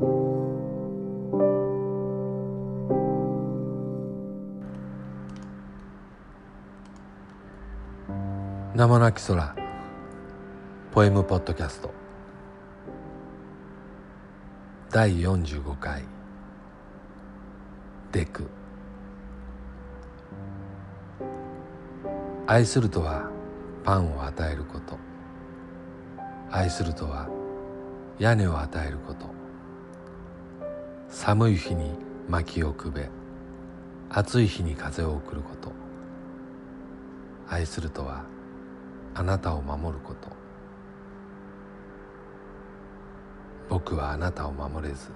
名もなき空。ポエムポッドキャスト。第45回。デク。愛するとはパンを与えること。愛するとは屋根を与えること。寒い日に薪をくべ暑い日に風を送ること。愛するとはあなたを守ること。僕はあなたを守れず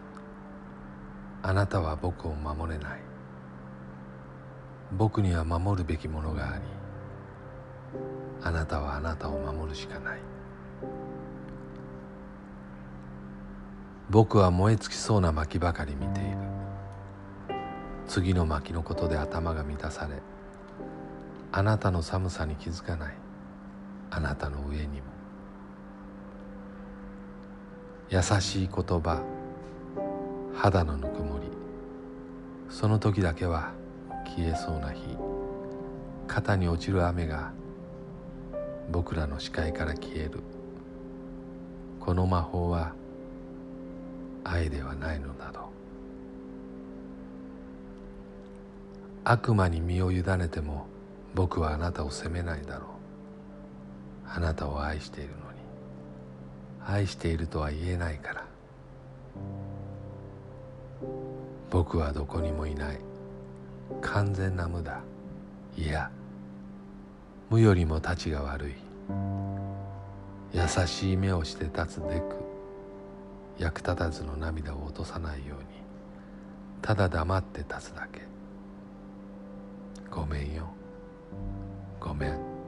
あなたは僕を守れない。僕には守るべきものがありあなたはあなたを守るしかない。僕は燃え尽きそうな薪ばかり見ている。次の薪のことで頭が満たされあなたの寒さに気づかない。あなたの上にも。優しい言葉肌のぬくもり。その時だけは消えそうな日。肩に落ちる雨が僕らの視界から消える。この魔法は愛ではないのだろう。悪魔に身を委ねても僕はあなたを責めないだろう。あなたを愛しているのに。愛しているとは言えないから。僕はどこにもいない。完全な無だ。いや。無よりもたちが悪い。優しい目をして立つでく役立たずの涙を落とさないように。ただ黙って立つだけ。ごめんよ。ごめん。